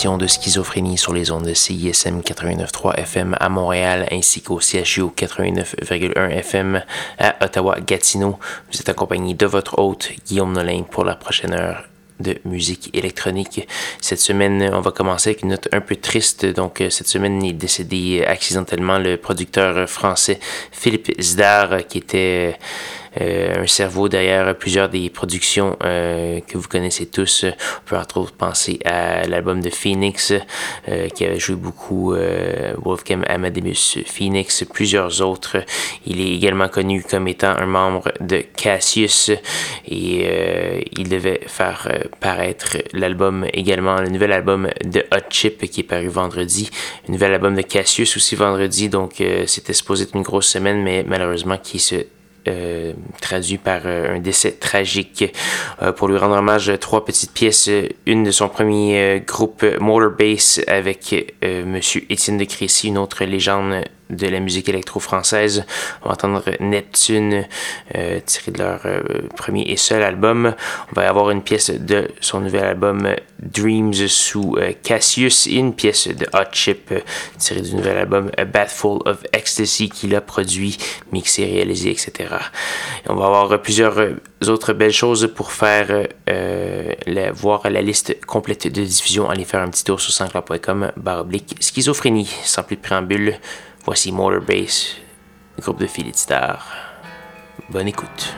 De Schizophrénie sur les ondes de CISM 89.3 FM à Montréal ainsi qu'au CHU 89.1 FM à Ottawa-Gatineau. Vous êtes accompagné de votre hôte Guillaume Nolin pour la prochaine heure de musique électronique. Cette semaine, on va commencer avec une note un peu triste. Donc, cette semaine est décédé accidentellement le producteur français Philippe Zdar, qui était un cerveau derrière plusieurs des productions euh, que vous connaissez tous. On peut entre autres penser à l'album de Phoenix, euh, qui a joué beaucoup Wolfgang Amadeus Phoenix, plusieurs autres. Il est également connu comme étant un membre de Cassius et il devait faire paraître l'album également, le nouvel album de Hot Chip qui est paru vendredi, un nouvel album de Cassius aussi vendredi, donc c'était supposé être une grosse semaine, mais malheureusement qui se euh, traduit par euh, un décès tragique. Euh, pour lui rendre hommage, trois petites pièces. Une de son premier groupe Motor Bass avec Monsieur Étienne de Crécy, une autre légende de la musique électro-française. On va entendre Neptune, euh, tiré de leur euh, premier et seul album. On va avoir une pièce de son nouvel album Dreams sous euh, Cassius et une pièce de Hot Chip tirée du nouvel album A Bathful of Ecstasy qu'il a produit, mixé, réalisé, etc. on va avoir plusieurs autres belles choses pour faire voir la liste complète de diffusion. Allez faire un petit tour sur sanscloud.com baroblique schizophrénie. Sans plus de préambule, Voici Motorbase, groupe de Philippe Star. Bonne écoute.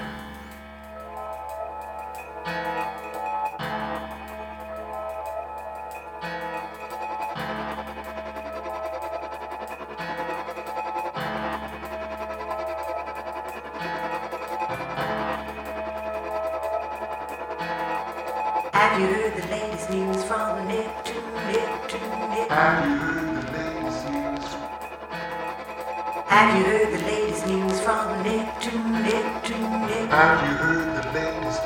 Have you heard the latest news from Neptune, Neptune, Neptune? Have you heard the latest news from Neptune, Neptune, Neptune? Have you heard the latest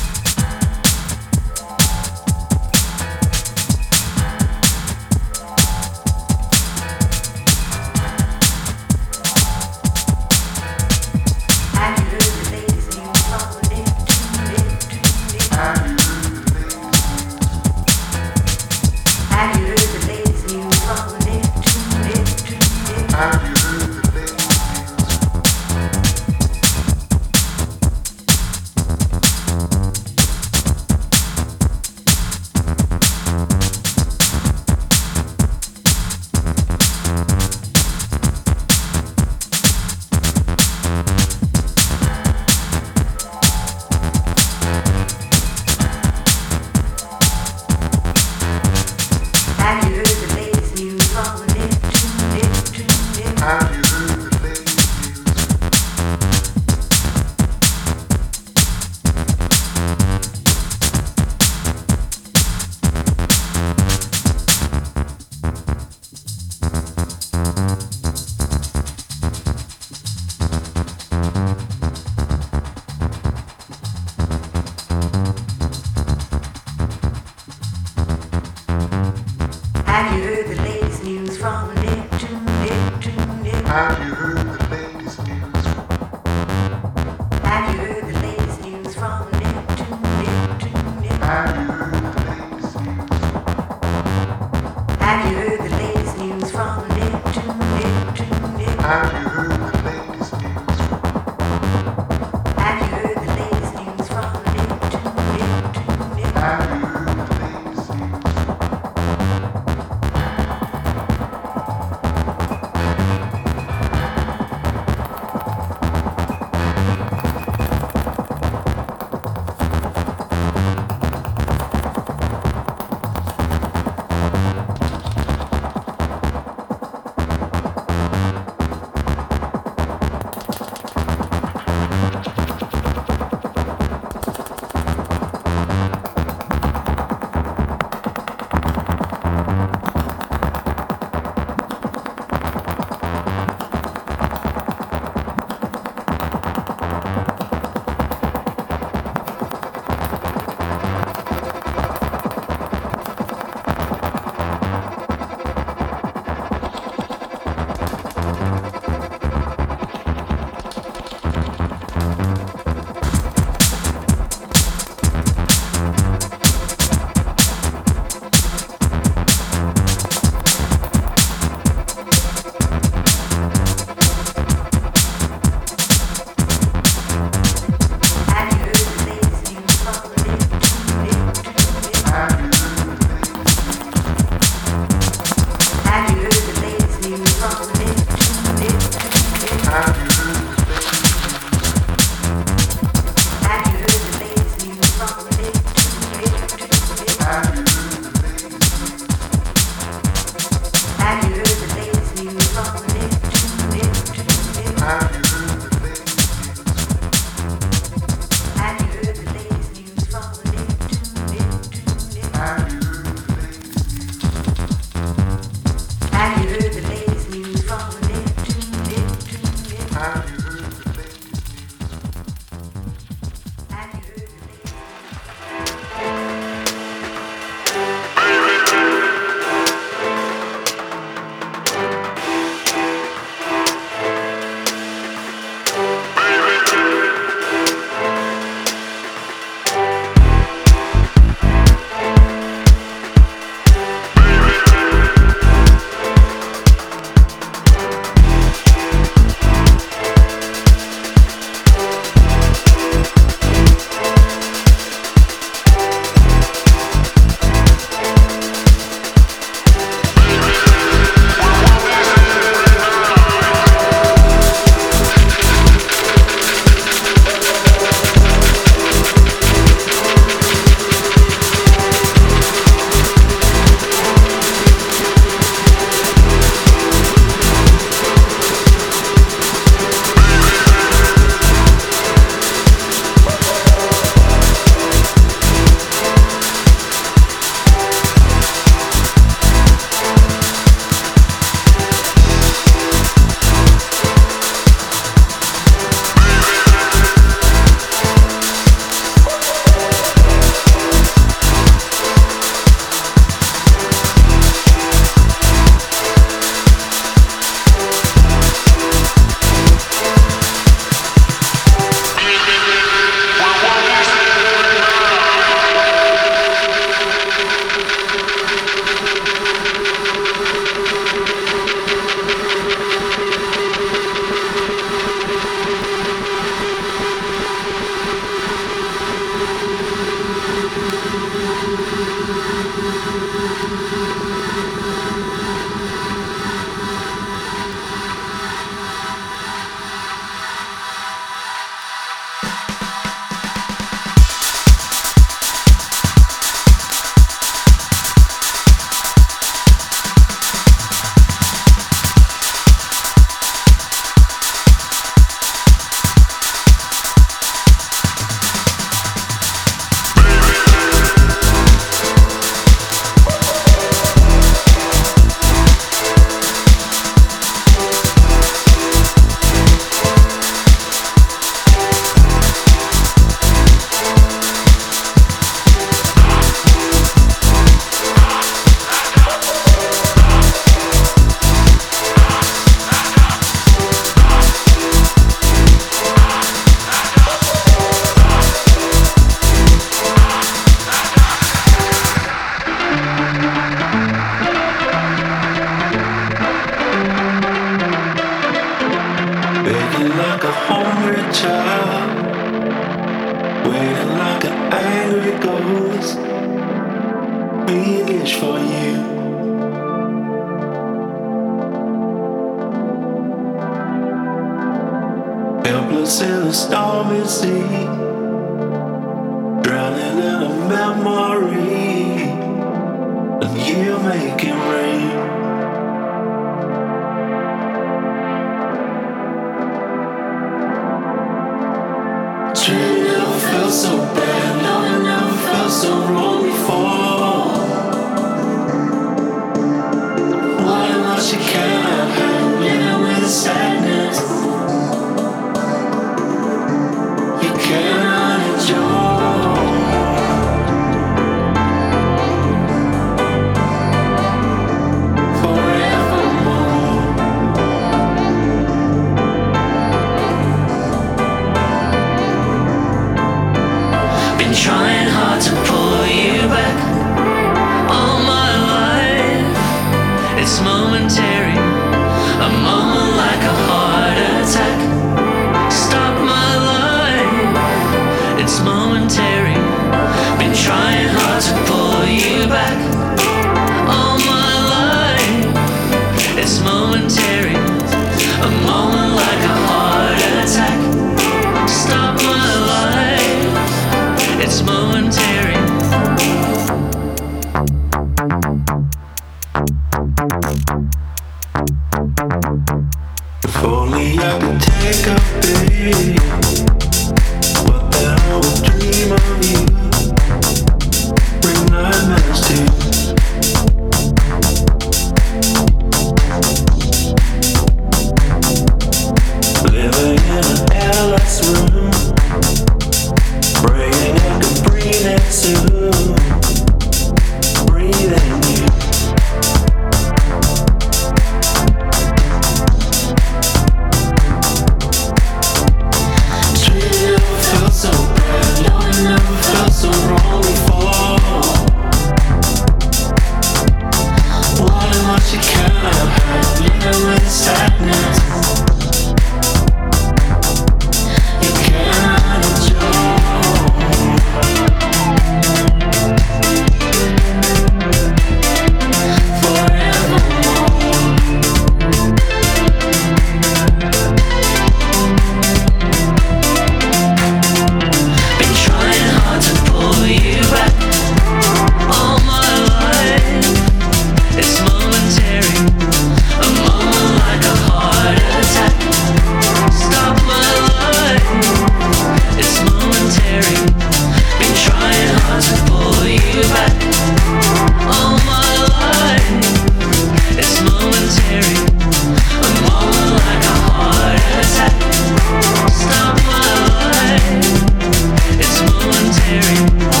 voluntary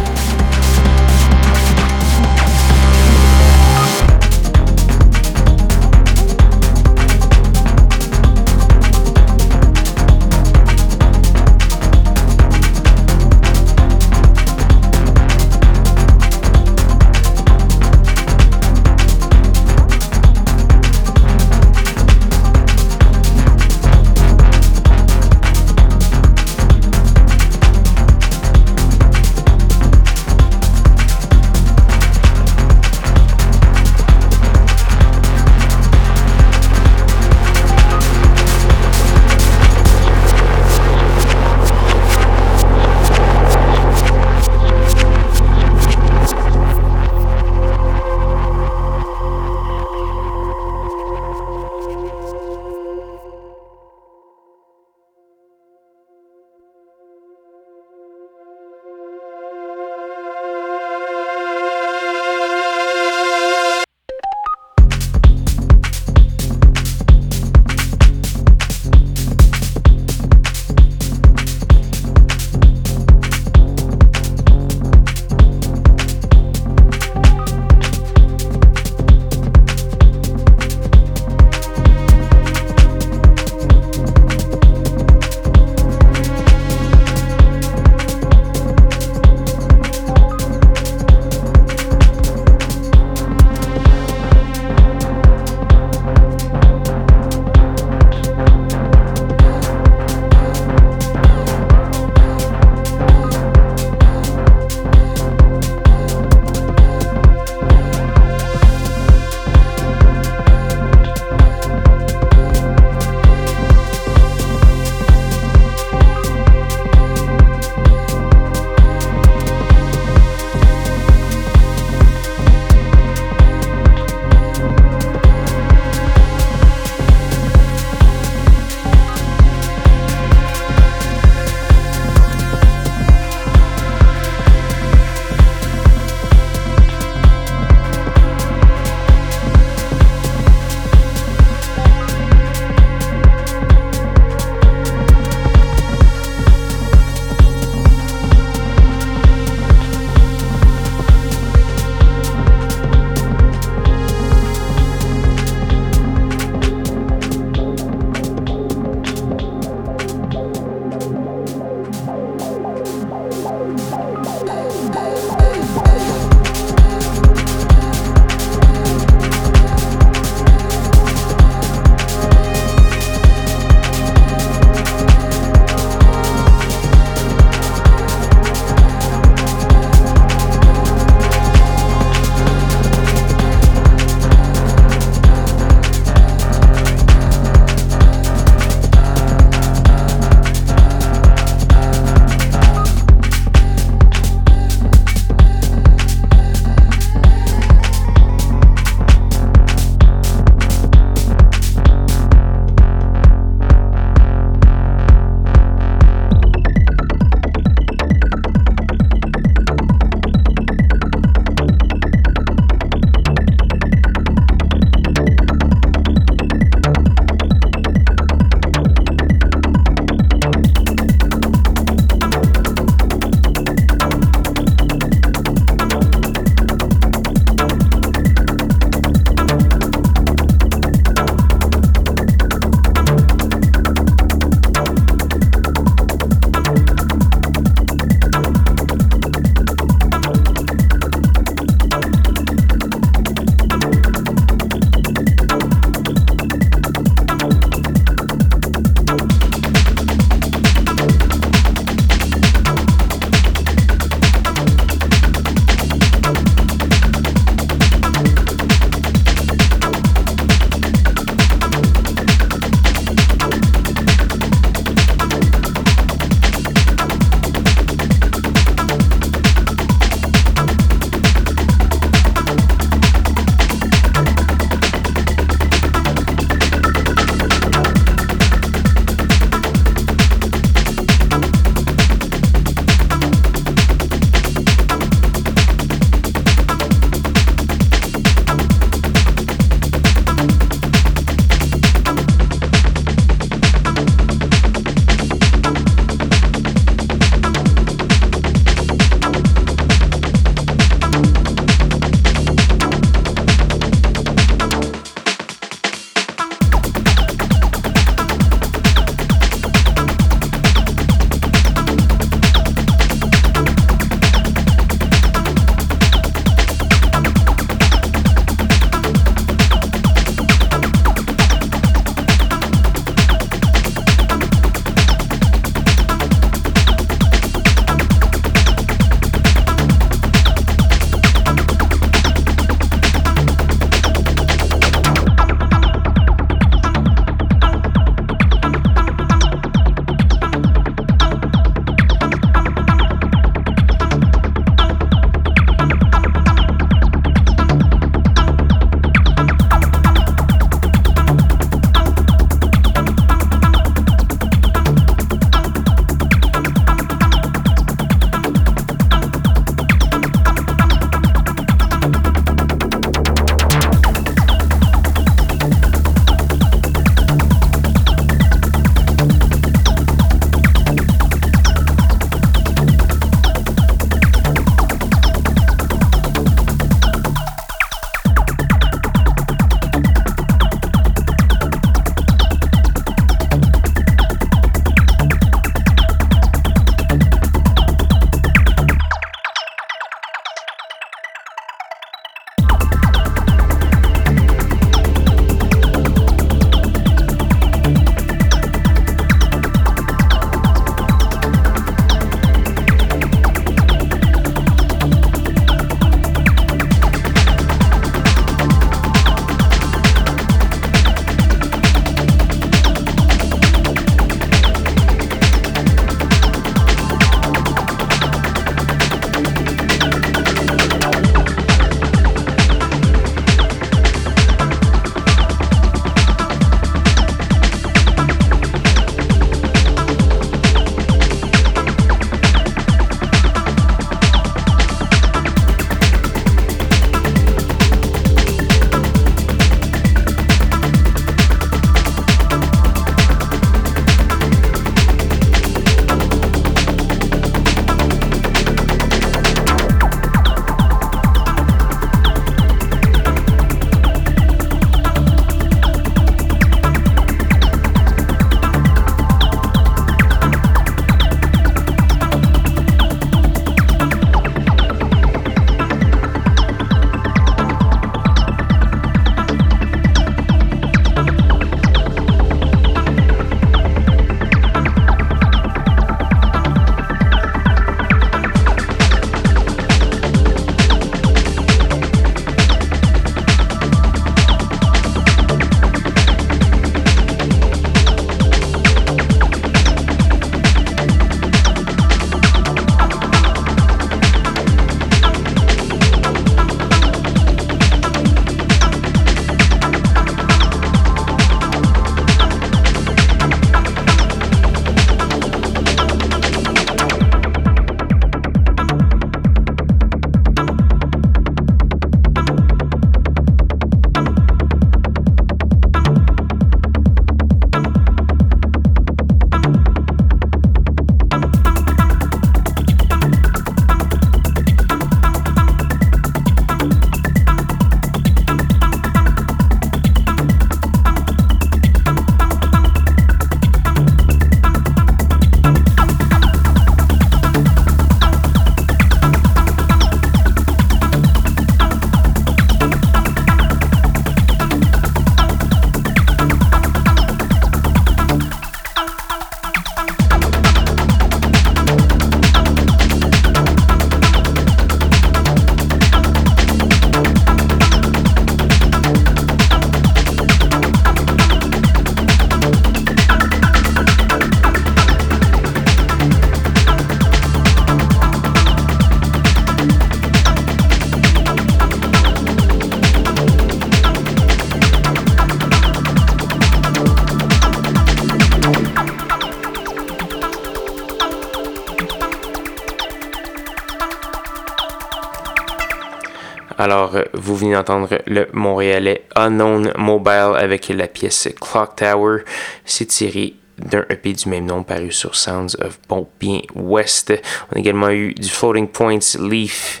Alors, vous venez d'entendre le Montréalais Unknown Mobile avec la pièce Clock Tower. C'est tiré d'un EP du même nom paru sur Sounds of Bien West. On a également eu du Floating Points, Leaf,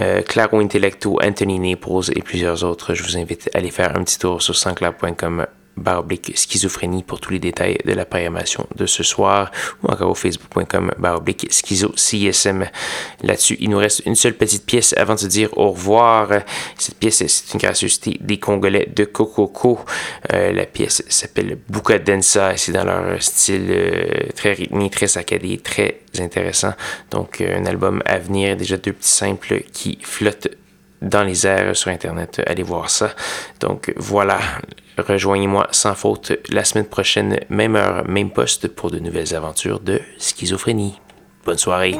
euh, Claro Intellecto, Anthony Naples et plusieurs autres. Je vous invite à aller faire un petit tour sur sansclub.com baroblique schizophrénie pour tous les détails de la programmation de ce soir ou encore au facebook.com baroblique schizo CSM. Là-dessus, il nous reste une seule petite pièce avant de se dire au revoir. Cette pièce, c'est une gracieuseté des Congolais de Cococo. Euh, la pièce s'appelle Buka Densa c'est dans leur style euh, très rythmé, très saccadé, très intéressant. Donc, euh, un album à venir, déjà deux petits simples qui flottent dans les airs sur Internet. Allez voir ça. Donc voilà, rejoignez-moi sans faute la semaine prochaine, même heure, même poste pour de nouvelles aventures de schizophrénie. Bonne soirée.